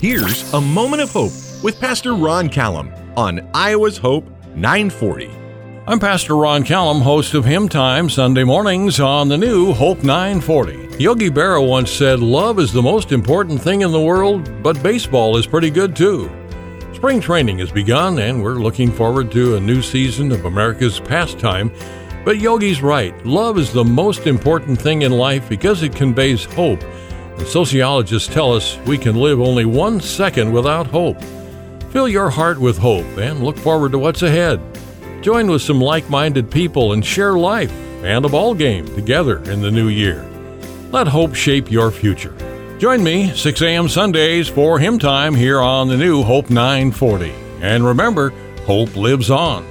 Here's a moment of hope with Pastor Ron Callum on Iowa's Hope 940. I'm Pastor Ron Callum, host of Hymn Time Sunday mornings on the new Hope 940. Yogi Berra once said, Love is the most important thing in the world, but baseball is pretty good too. Spring training has begun, and we're looking forward to a new season of America's pastime. But Yogi's right. Love is the most important thing in life because it conveys hope. Sociologists tell us we can live only one second without hope. Fill your heart with hope and look forward to what's ahead. Join with some like minded people and share life and a ball game together in the new year. Let hope shape your future. Join me 6 a.m. Sundays for Hymn Time here on the new Hope 940. And remember, hope lives on.